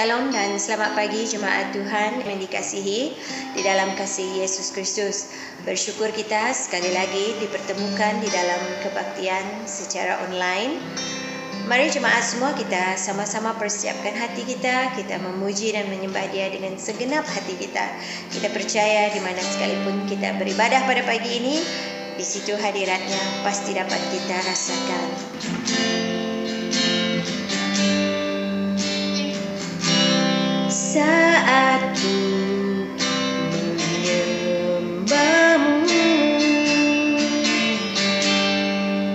Shalom dan selamat pagi jemaat Tuhan yang dikasihi di dalam kasih Yesus Kristus. Bersyukur kita sekali lagi dipertemukan di dalam kebaktian secara online. Mari jemaat semua kita sama-sama persiapkan hati kita, kita memuji dan menyembah Dia dengan segenap hati kita. Kita percaya di mana sekalipun kita beribadah pada pagi ini, di situ hadiratnya pasti dapat kita rasakan. Saat ku menyembahmu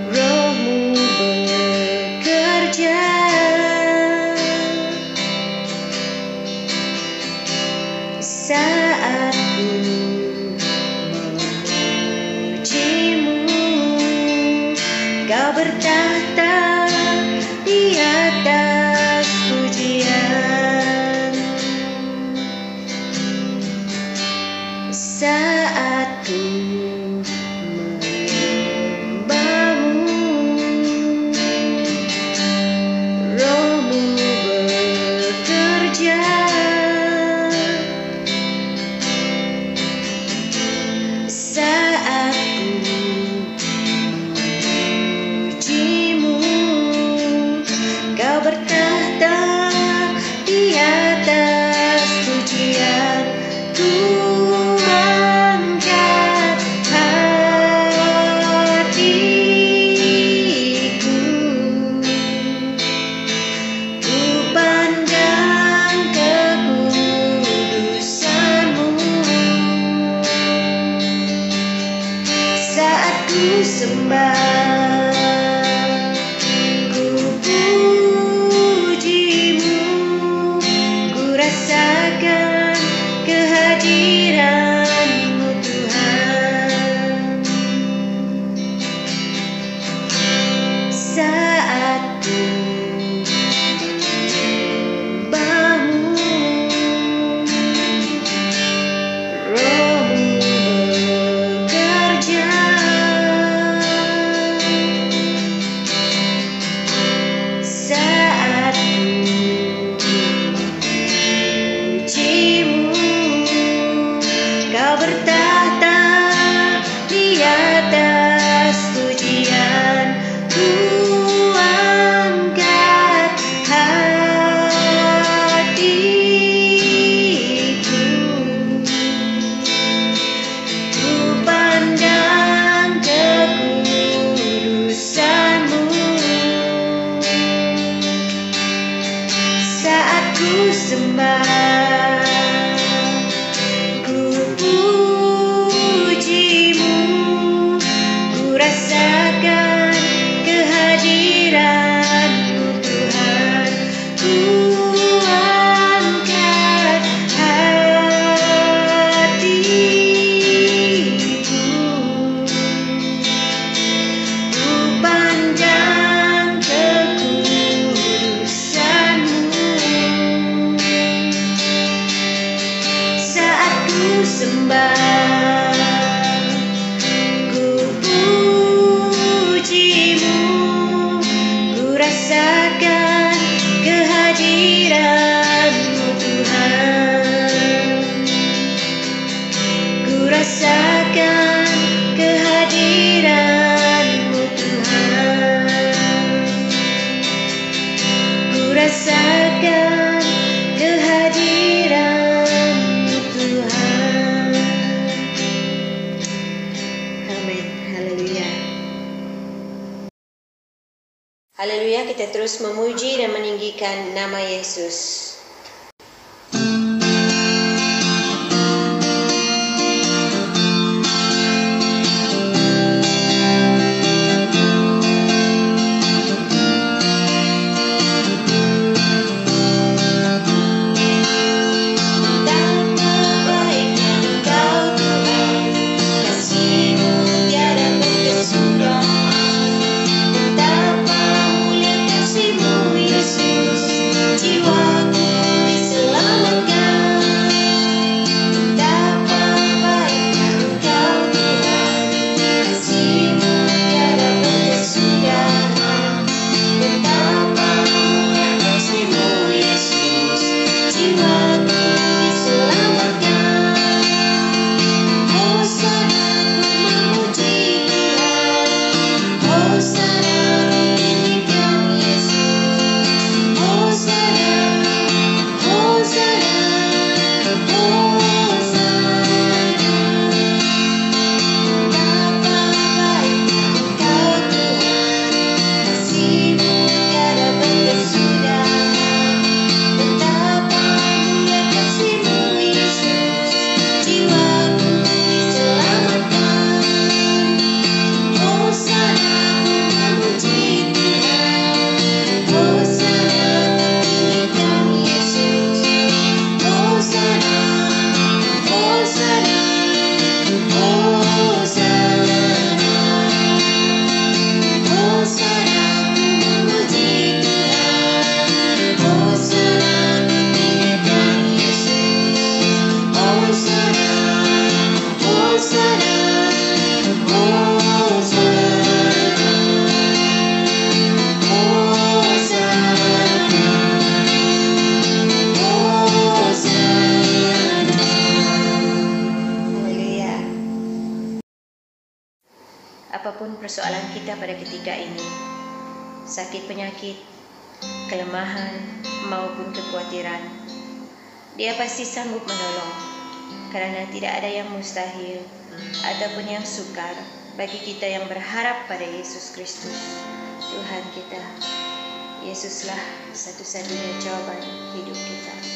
rohmu bekerja. Saat ku kau bertahta ku sembah terus memuji dan meninggikan nama Yesus Dia pasti sanggup menolong, karena tidak ada yang mustahil ataupun yang sukar bagi kita yang berharap pada Yesus Kristus, Tuhan kita. Yesuslah satu-satunya jawaban hidup kita.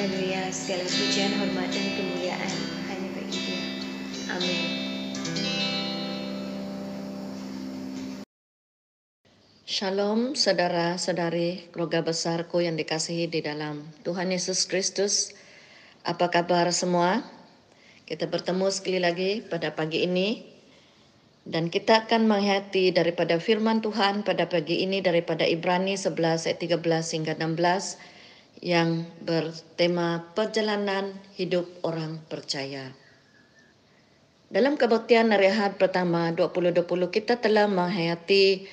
Haleluya Segala pujian, hormat dan kemuliaan. Hanya bagi dia Amin. Shalom saudara-saudari keluarga besarku yang dikasihi di dalam Tuhan Yesus Kristus. Apa kabar semua? Kita bertemu sekali lagi pada pagi ini. Dan kita akan menghayati daripada firman Tuhan pada pagi ini daripada Ibrani 11 ayat 13 hingga 16 yang bertema perjalanan hidup orang percaya. Dalam kebaktian Ahad pertama 2020 kita telah menghayati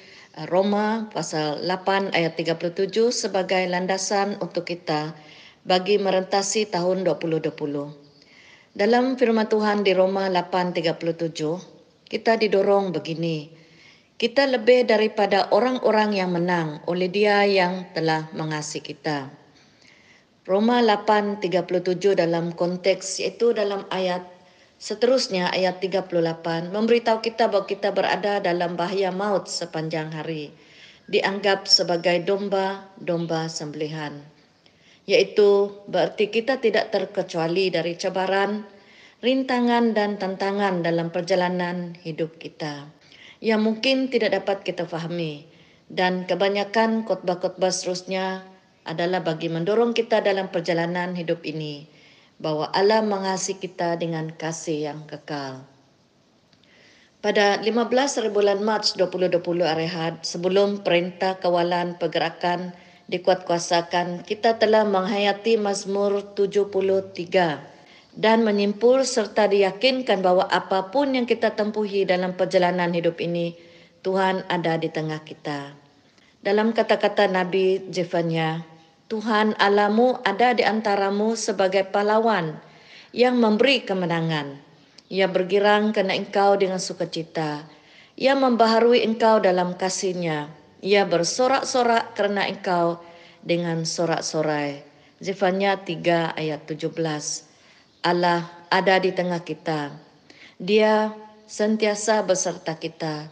Roma pasal 8 ayat 37 sebagai landasan untuk kita bagi merentasi tahun 2020. Dalam firman Tuhan di Roma 8:37, kita didorong begini. Kita lebih daripada orang-orang yang menang oleh Dia yang telah mengasihi kita. Roma 8:37 dalam konteks yaitu dalam ayat Seterusnya ayat 38 memberitahu kita bahwa kita berada dalam bahaya maut sepanjang hari. Dianggap sebagai domba-domba sembelihan. Yaitu berarti kita tidak terkecuali dari cabaran, rintangan dan tantangan dalam perjalanan hidup kita. Yang mungkin tidak dapat kita fahami. Dan kebanyakan khotbah-khotbah seterusnya adalah bagi mendorong kita dalam perjalanan hidup ini bahwa Allah mengasihi kita dengan kasih yang kekal. Pada 15 bulan Mac 2020 Arehad, sebelum perintah kawalan pergerakan dikuatkuasakan, kita telah menghayati Mazmur 73 dan menyimpul serta diyakinkan bahwa apa pun yang kita tempuhi dalam perjalanan hidup ini, Tuhan ada di tengah kita. Dalam kata-kata Nabi Jefanya, Tuhan Alamu ada di antaramu sebagai pahlawan yang memberi kemenangan. Ia bergirang kena engkau dengan sukacita. Ia membaharui engkau dalam kasihnya. Ia bersorak-sorak kerana engkau dengan sorak-sorai. Zefanya 3 ayat 17. Allah ada di tengah kita. Dia sentiasa beserta kita.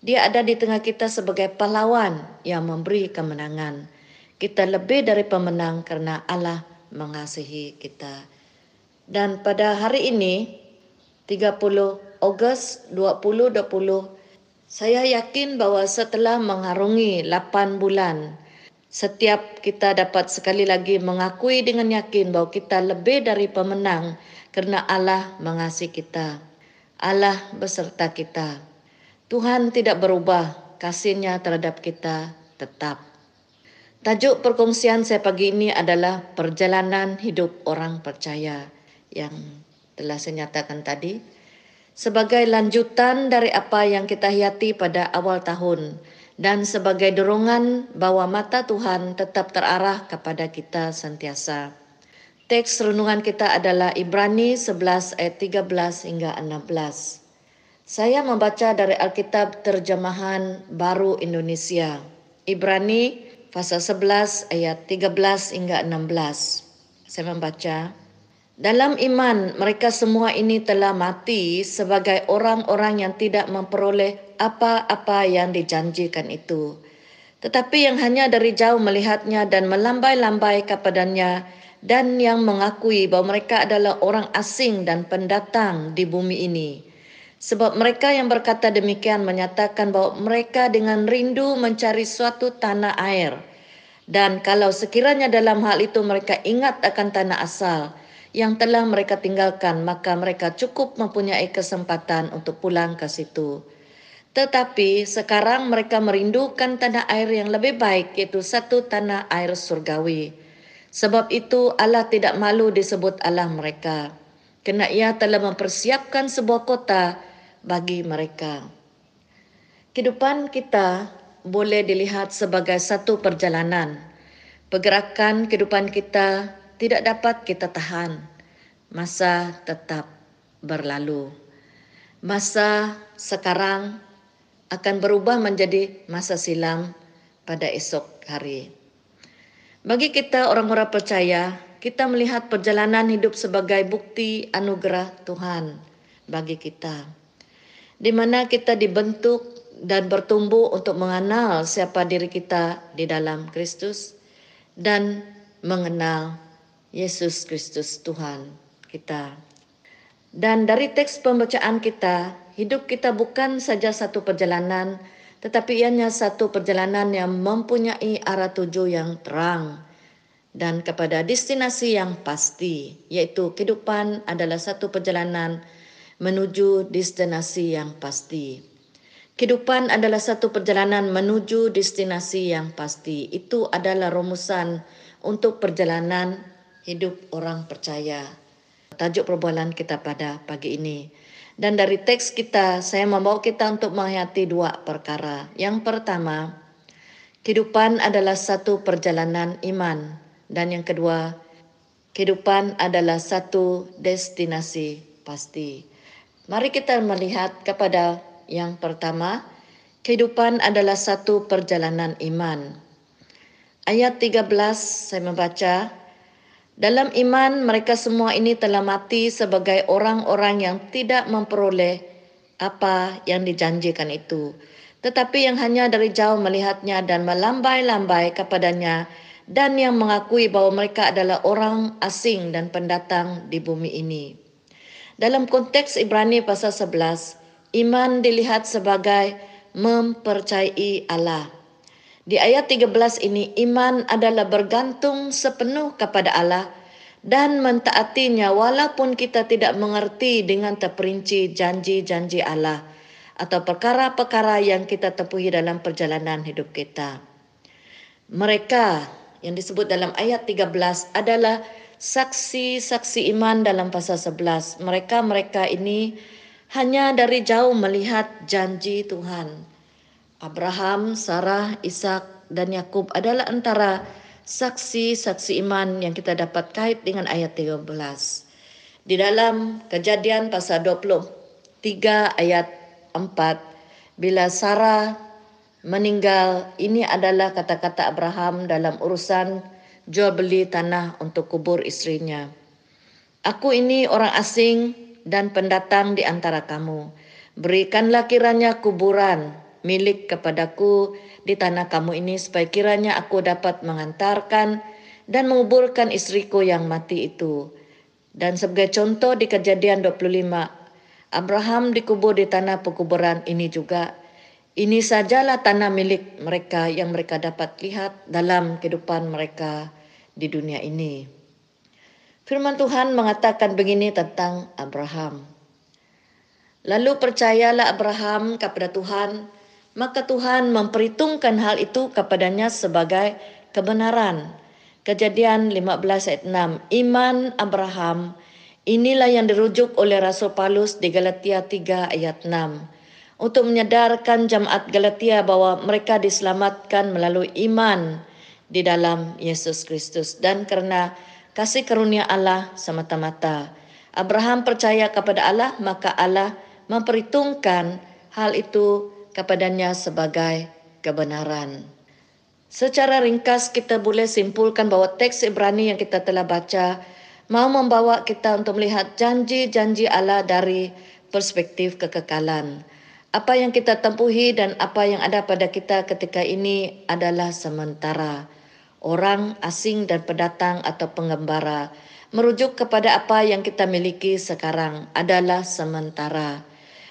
Dia ada di tengah kita sebagai pahlawan yang memberi kemenangan. Kita lebih dari pemenang karena Allah mengasihi kita. Dan pada hari ini 30 Ogos 2020 saya yakin bahwa setelah mengarungi 8 bulan setiap kita dapat sekali lagi mengakui dengan yakin bahwa kita lebih dari pemenang kerana Allah mengasihi kita. Allah beserta kita. Tuhan tidak berubah, kasihnya terhadap kita tetap. Tajuk perkongsian saya pagi ini adalah perjalanan hidup orang percaya yang telah saya nyatakan tadi sebagai lanjutan dari apa yang kita hayati pada awal tahun dan sebagai dorongan bahwa mata Tuhan tetap terarah kepada kita sentiasa. Teks renungan kita adalah Ibrani 11 ayat 13 hingga 16. Saya membaca dari Alkitab terjemahan baru Indonesia. Ibrani pasal 11 ayat 13 hingga 16. Saya membaca. Dalam iman mereka semua ini telah mati sebagai orang-orang yang tidak memperoleh apa-apa yang dijanjikan itu. Tetapi yang hanya dari jauh melihatnya dan melambai-lambai kepadanya dan yang mengakui bahwa mereka adalah orang asing dan pendatang di bumi ini. Sebab mereka yang berkata demikian menyatakan bahwa mereka dengan rindu mencari suatu tanah air. Dan kalau sekiranya dalam hal itu mereka ingat akan tanah asal yang telah mereka tinggalkan, maka mereka cukup mempunyai kesempatan untuk pulang ke situ. Tetapi sekarang mereka merindukan tanah air yang lebih baik, yaitu satu tanah air surgawi. Sebab itu Allah tidak malu disebut Allah mereka. Kerana ia telah mempersiapkan sebuah kota bagi mereka. Kehidupan kita boleh dilihat sebagai satu perjalanan. Pergerakan kehidupan kita tidak dapat kita tahan. Masa tetap berlalu. Masa sekarang akan berubah menjadi masa silam pada esok hari. Bagi kita orang-orang percaya, kita melihat perjalanan hidup sebagai bukti anugerah Tuhan bagi kita di mana kita dibentuk dan bertumbuh untuk mengenal siapa diri kita di dalam Kristus dan mengenal Yesus Kristus Tuhan kita. Dan dari teks pembacaan kita, hidup kita bukan saja satu perjalanan, tetapi ianya satu perjalanan yang mempunyai arah tuju yang terang dan kepada destinasi yang pasti, yaitu kehidupan adalah satu perjalanan menuju destinasi yang pasti. Kehidupan adalah satu perjalanan menuju destinasi yang pasti. Itu adalah rumusan untuk perjalanan hidup orang percaya. Tajuk perbualan kita pada pagi ini. Dan dari teks kita, saya membawa kita untuk menghayati dua perkara. Yang pertama, kehidupan adalah satu perjalanan iman. Dan yang kedua, kehidupan adalah satu destinasi pasti. Mari kita melihat kepada yang pertama, kehidupan adalah satu perjalanan iman. Ayat 13 saya membaca, dalam iman mereka semua ini telah mati sebagai orang-orang yang tidak memperoleh apa yang dijanjikan itu. Tetapi yang hanya dari jauh melihatnya dan melambai-lambai kepadanya dan yang mengakui bahwa mereka adalah orang asing dan pendatang di bumi ini. Dalam konteks Ibrani pasal 11, Iman dilihat sebagai mempercayai Allah. Di ayat 13 ini iman adalah bergantung sepenuh kepada Allah dan mentaatinya walaupun kita tidak mengerti dengan terperinci janji-janji Allah atau perkara-perkara yang kita tempuhi dalam perjalanan hidup kita. Mereka yang disebut dalam ayat 13 adalah saksi-saksi iman dalam pasal 11. Mereka-mereka ini hanya dari jauh melihat janji Tuhan. Abraham, Sarah, Ishak, dan Yakub adalah antara saksi-saksi iman yang kita dapat kait dengan ayat 13. Di dalam kejadian pasal 23 ayat 4, bila Sarah meninggal, ini adalah kata-kata Abraham dalam urusan jual beli tanah untuk kubur istrinya. Aku ini orang asing dan pendatang di antara kamu. Berikanlah kiranya kuburan milik kepadaku di tanah kamu ini supaya kiranya aku dapat mengantarkan dan menguburkan istriku yang mati itu. Dan sebagai contoh di kejadian 25, Abraham dikubur di tanah pekuburan ini juga. Ini sajalah tanah milik mereka yang mereka dapat lihat dalam kehidupan mereka di dunia ini. Firman Tuhan mengatakan begini tentang Abraham. Lalu percayalah Abraham kepada Tuhan, maka Tuhan memperhitungkan hal itu kepadanya sebagai kebenaran. Kejadian 15 ayat 6. Iman Abraham inilah yang dirujuk oleh Rasul Paulus di Galatia 3 ayat 6 untuk menyadarkan jemaat Galatia bahwa mereka diselamatkan melalui iman di dalam Yesus Kristus dan karena kasih karunia Allah semata-mata. Abraham percaya kepada Allah, maka Allah memperhitungkan hal itu kepadanya sebagai kebenaran. Secara ringkas kita boleh simpulkan bahwa teks Ibrani yang kita telah baca mau membawa kita untuk melihat janji-janji Allah dari perspektif kekekalan. Apa yang kita tempuhi dan apa yang ada pada kita ketika ini adalah sementara orang asing dan pendatang atau pengembara merujuk kepada apa yang kita miliki sekarang adalah sementara.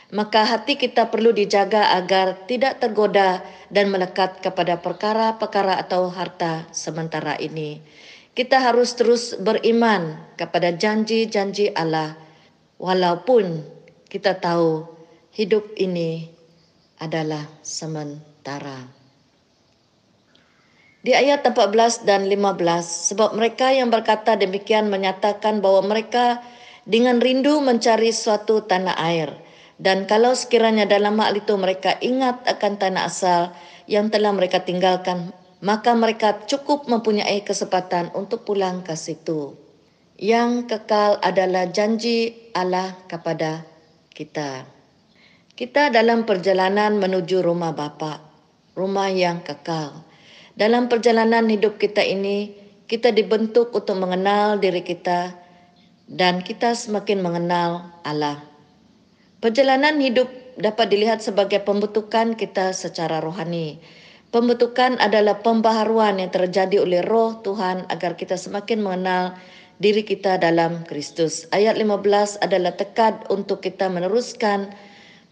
Maka hati kita perlu dijaga agar tidak tergoda dan melekat kepada perkara-perkara atau harta sementara ini. Kita harus terus beriman kepada janji-janji Allah walaupun kita tahu hidup ini adalah sementara. Di ayat 14 dan 15, sebab mereka yang berkata demikian menyatakan bahwa mereka dengan rindu mencari suatu tanah air. Dan kalau sekiranya dalam hal itu mereka ingat akan tanah asal yang telah mereka tinggalkan, maka mereka cukup mempunyai kesempatan untuk pulang ke situ. Yang kekal adalah janji Allah kepada kita. Kita dalam perjalanan menuju rumah Bapa, rumah yang kekal. Dalam perjalanan hidup kita ini, kita dibentuk untuk mengenal diri kita dan kita semakin mengenal Allah. Perjalanan hidup dapat dilihat sebagai pembentukan kita secara rohani. Pembentukan adalah pembaharuan yang terjadi oleh roh Tuhan agar kita semakin mengenal diri kita dalam Kristus. Ayat 15 adalah tekad untuk kita meneruskan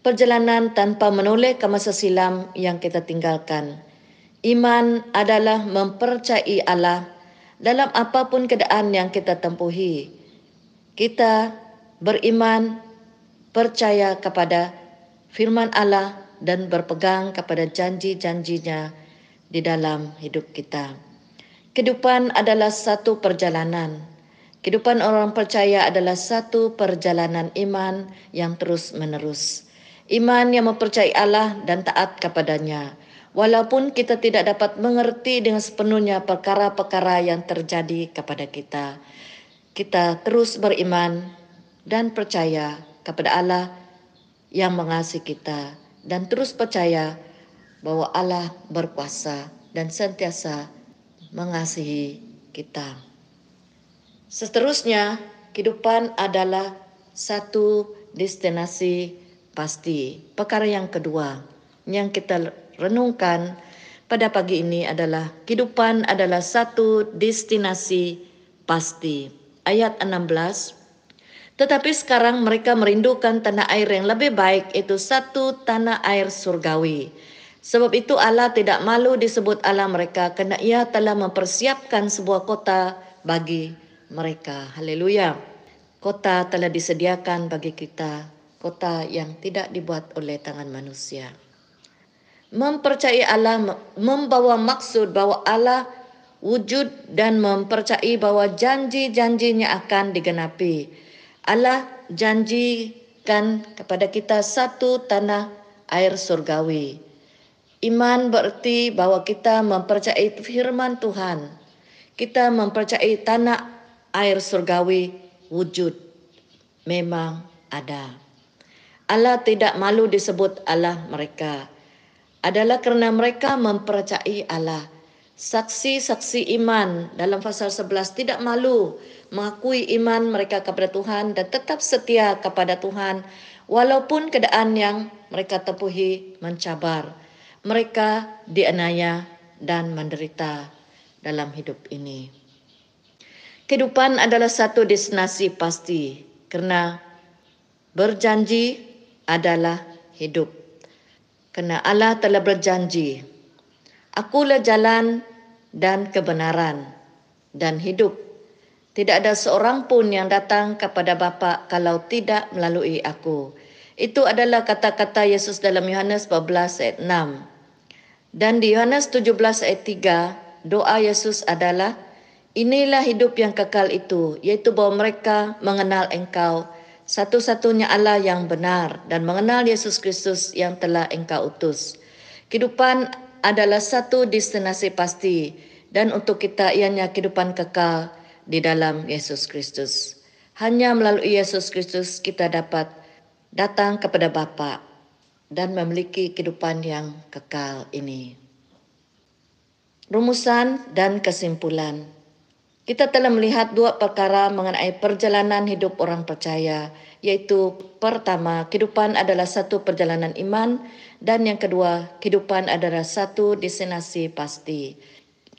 perjalanan tanpa menoleh ke masa silam yang kita tinggalkan. Iman adalah mempercayai Allah dalam apa pun keadaan yang kita tempuhi. Kita beriman, percaya kepada firman Allah dan berpegang kepada janji-janjinya di dalam hidup kita. Kehidupan adalah satu perjalanan. Kehidupan orang percaya adalah satu perjalanan iman yang terus menerus. Iman yang mempercayai Allah dan taat kepadanya. Walaupun kita tidak dapat mengerti dengan sepenuhnya perkara-perkara yang terjadi kepada kita, kita terus beriman dan percaya kepada Allah yang mengasihi kita dan terus percaya bahwa Allah berkuasa dan sentiasa mengasihi kita. Seterusnya, kehidupan adalah satu destinasi pasti. Perkara yang kedua yang kita renungkan pada pagi ini adalah kehidupan adalah satu destinasi pasti. Ayat 16. Tetapi sekarang mereka merindukan tanah air yang lebih baik itu satu tanah air surgawi. Sebab itu Allah tidak malu disebut Allah mereka kerana ia telah mempersiapkan sebuah kota bagi mereka. Haleluya. Kota telah disediakan bagi kita. Kota yang tidak dibuat oleh tangan manusia mempercayai Allah membawa maksud bahwa Allah wujud dan mempercayai bahwa janji-janjinya akan digenapi. Allah janjikan kepada kita satu tanah air surgawi. Iman berarti bahwa kita mempercayai firman Tuhan. Kita mempercayai tanah air surgawi wujud. Memang ada. Allah tidak malu disebut Allah mereka adalah kerana mereka mempercayai Allah. Saksi-saksi iman dalam pasal 11 tidak malu mengakui iman mereka kepada Tuhan dan tetap setia kepada Tuhan walaupun keadaan yang mereka tepuhi mencabar. Mereka dianaya dan menderita dalam hidup ini. Kehidupan adalah satu destinasi pasti kerana berjanji adalah hidup kerana Allah telah berjanji, Akulah jalan dan kebenaran dan hidup. Tidak ada seorang pun yang datang kepada Bapa kalau tidak melalui aku. Itu adalah kata-kata Yesus dalam Yohanes 14 ayat 6. Dan di Yohanes 17 ayat 3, doa Yesus adalah, Inilah hidup yang kekal itu, yaitu bahawa mereka mengenal engkau, satu-satunya Allah yang benar dan mengenal Yesus Kristus yang telah engkau utus. Kehidupan adalah satu destinasi pasti dan untuk kita ianya kehidupan kekal di dalam Yesus Kristus. Hanya melalui Yesus Kristus kita dapat datang kepada Bapa dan memiliki kehidupan yang kekal ini. Rumusan dan kesimpulan. Kita telah melihat dua perkara mengenai perjalanan hidup orang percaya, yaitu pertama, kehidupan adalah satu perjalanan iman dan yang kedua, kehidupan adalah satu destinasi pasti.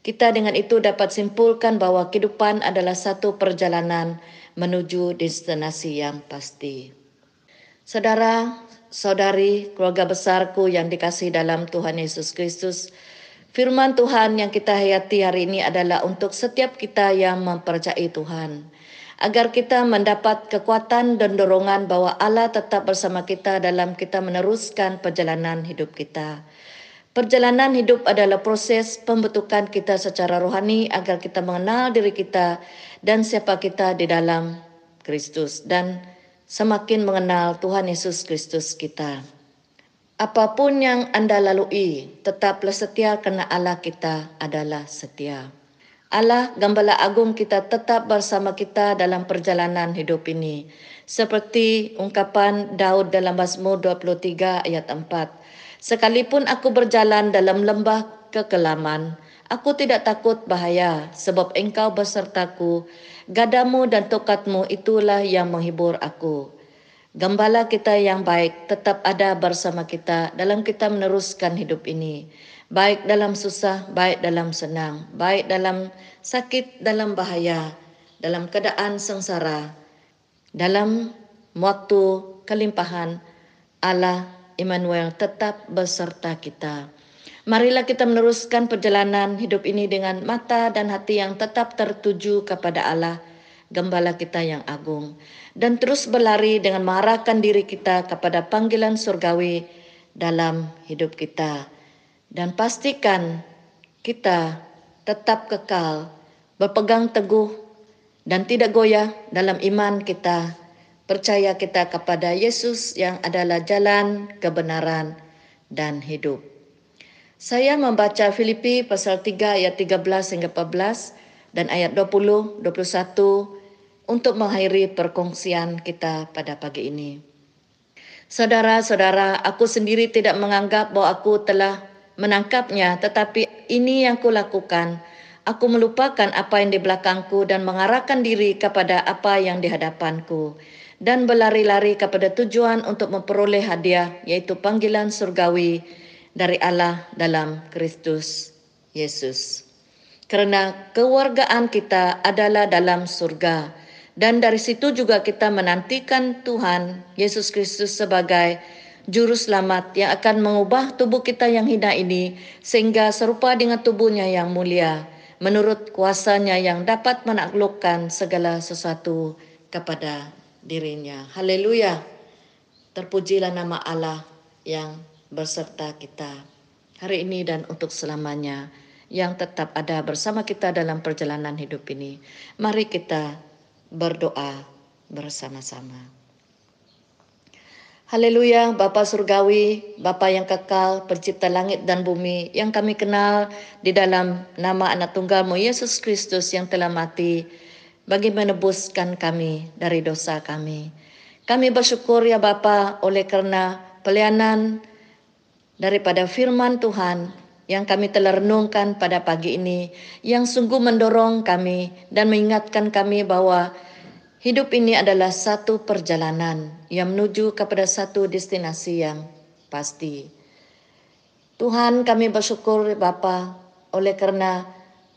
Kita dengan itu dapat simpulkan bahawa kehidupan adalah satu perjalanan menuju destinasi yang pasti. Saudara, saudari, keluarga besarku yang dikasih dalam Tuhan Yesus Kristus, Firman Tuhan yang kita hayati hari ini adalah untuk setiap kita yang mempercayai Tuhan. Agar kita mendapat kekuatan dan dorongan bahwa Allah tetap bersama kita dalam kita meneruskan perjalanan hidup kita. Perjalanan hidup adalah proses pembentukan kita secara rohani agar kita mengenal diri kita dan siapa kita di dalam Kristus dan semakin mengenal Tuhan Yesus Kristus kita. Apapun yang anda lalui, tetaplah setia kerana Allah kita adalah setia. Allah Gembala Agung kita tetap bersama kita dalam perjalanan hidup ini. Seperti ungkapan Daud dalam Mazmur 23 ayat 4. Sekalipun aku berjalan dalam lembah kekelaman, aku tidak takut bahaya sebab engkau besertaku. Gadamu dan tokatmu itulah yang menghibur aku. Gembala kita yang baik tetap ada bersama kita dalam kita meneruskan hidup ini. Baik dalam susah, baik dalam senang, baik dalam sakit, dalam bahaya, dalam keadaan sengsara, dalam waktu kelimpahan, Allah Immanuel tetap beserta kita. Marilah kita meneruskan perjalanan hidup ini dengan mata dan hati yang tetap tertuju kepada Allah, Gembala kita yang agung dan terus berlari dengan mengarahkan diri kita kepada panggilan surgawi dalam hidup kita. Dan pastikan kita tetap kekal, berpegang teguh dan tidak goyah dalam iman kita. Percaya kita kepada Yesus yang adalah jalan, kebenaran, dan hidup. Saya membaca Filipi pasal 3 ayat 13 hingga 14 dan ayat 20, 21 untuk mengakhiri perkongsian kita pada pagi ini. Saudara-saudara, aku sendiri tidak menganggap bahwa aku telah menangkapnya, tetapi ini yang kulakukan. Aku melupakan apa yang di belakangku dan mengarahkan diri kepada apa yang di hadapanku dan berlari-lari kepada tujuan untuk memperoleh hadiah yaitu panggilan surgawi dari Allah dalam Kristus Yesus. Karena kewargaan kita adalah dalam surga dan dari situ juga kita menantikan Tuhan Yesus Kristus sebagai juru selamat yang akan mengubah tubuh kita yang hina ini sehingga serupa dengan tubuhnya yang mulia menurut kuasanya yang dapat menaklukkan segala sesuatu kepada dirinya. Haleluya. Terpujilah nama Allah yang berserta kita hari ini dan untuk selamanya yang tetap ada bersama kita dalam perjalanan hidup ini. Mari kita berdoa bersama-sama. Haleluya, Bapa Surgawi, Bapa yang kekal, pencipta langit dan bumi, yang kami kenal di dalam nama anak tunggalmu Yesus Kristus yang telah mati, bagi menebuskan kami dari dosa kami. Kami bersyukur ya Bapa oleh karena pelayanan daripada firman Tuhan yang kami telah renungkan pada pagi ini, yang sungguh mendorong kami dan mengingatkan kami bahwa hidup ini adalah satu perjalanan yang menuju kepada satu destinasi yang pasti. Tuhan kami bersyukur Bapa oleh karena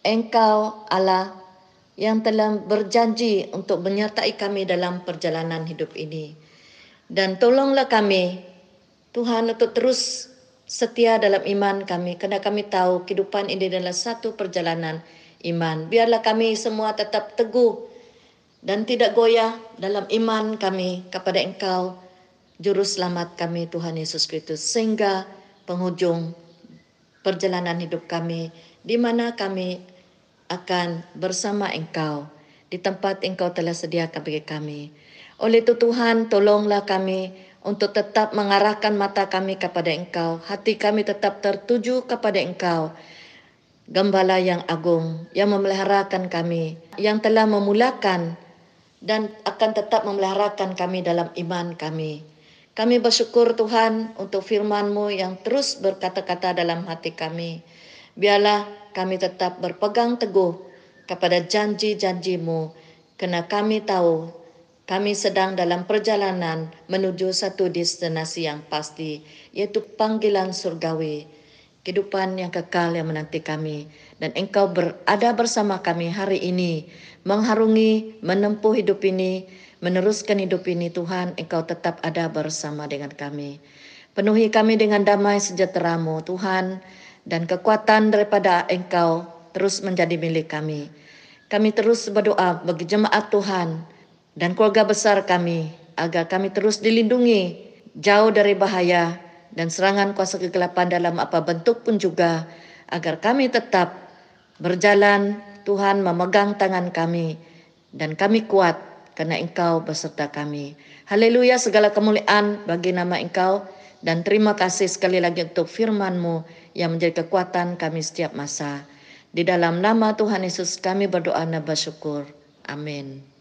Engkau Allah yang telah berjanji untuk menyertai kami dalam perjalanan hidup ini. Dan tolonglah kami Tuhan untuk terus setia dalam iman kami karena kami tahu kehidupan ini adalah satu perjalanan iman. Biarlah kami semua tetap teguh dan tidak goyah dalam iman kami kepada Engkau, Juru Selamat kami Tuhan Yesus Kristus, sehingga penghujung perjalanan hidup kami, di mana kami akan bersama Engkau, di tempat Engkau telah sediakan bagi kami. Oleh itu Tuhan, tolonglah kami untuk tetap mengarahkan mata kami kepada Engkau, hati kami tetap tertuju kepada Engkau, Gembala yang agung yang memeliharakan kami, yang telah memulakan dan akan tetap memeliharakan kami dalam iman kami. Kami bersyukur Tuhan untuk firman-Mu yang terus berkata-kata dalam hati kami. Biarlah kami tetap berpegang teguh kepada janji-janji-Mu, kami tahu kami sedang dalam perjalanan menuju satu destinasi yang pasti, yaitu panggilan surgawi, kehidupan yang kekal yang menanti kami. Dan engkau berada bersama kami hari ini, mengharungi, menempuh hidup ini, meneruskan hidup ini Tuhan, engkau tetap ada bersama dengan kami. Penuhi kami dengan damai sejahteramu Tuhan, dan kekuatan daripada engkau terus menjadi milik kami. Kami terus berdoa bagi jemaat Tuhan, dan keluarga besar kami agar kami terus dilindungi jauh dari bahaya dan serangan kuasa kegelapan dalam apa bentuk pun juga agar kami tetap berjalan Tuhan memegang tangan kami dan kami kuat karena Engkau beserta kami. Haleluya segala kemuliaan bagi nama Engkau dan terima kasih sekali lagi untuk firman-Mu yang menjadi kekuatan kami setiap masa. Di dalam nama Tuhan Yesus kami berdoa dan bersyukur. Amin.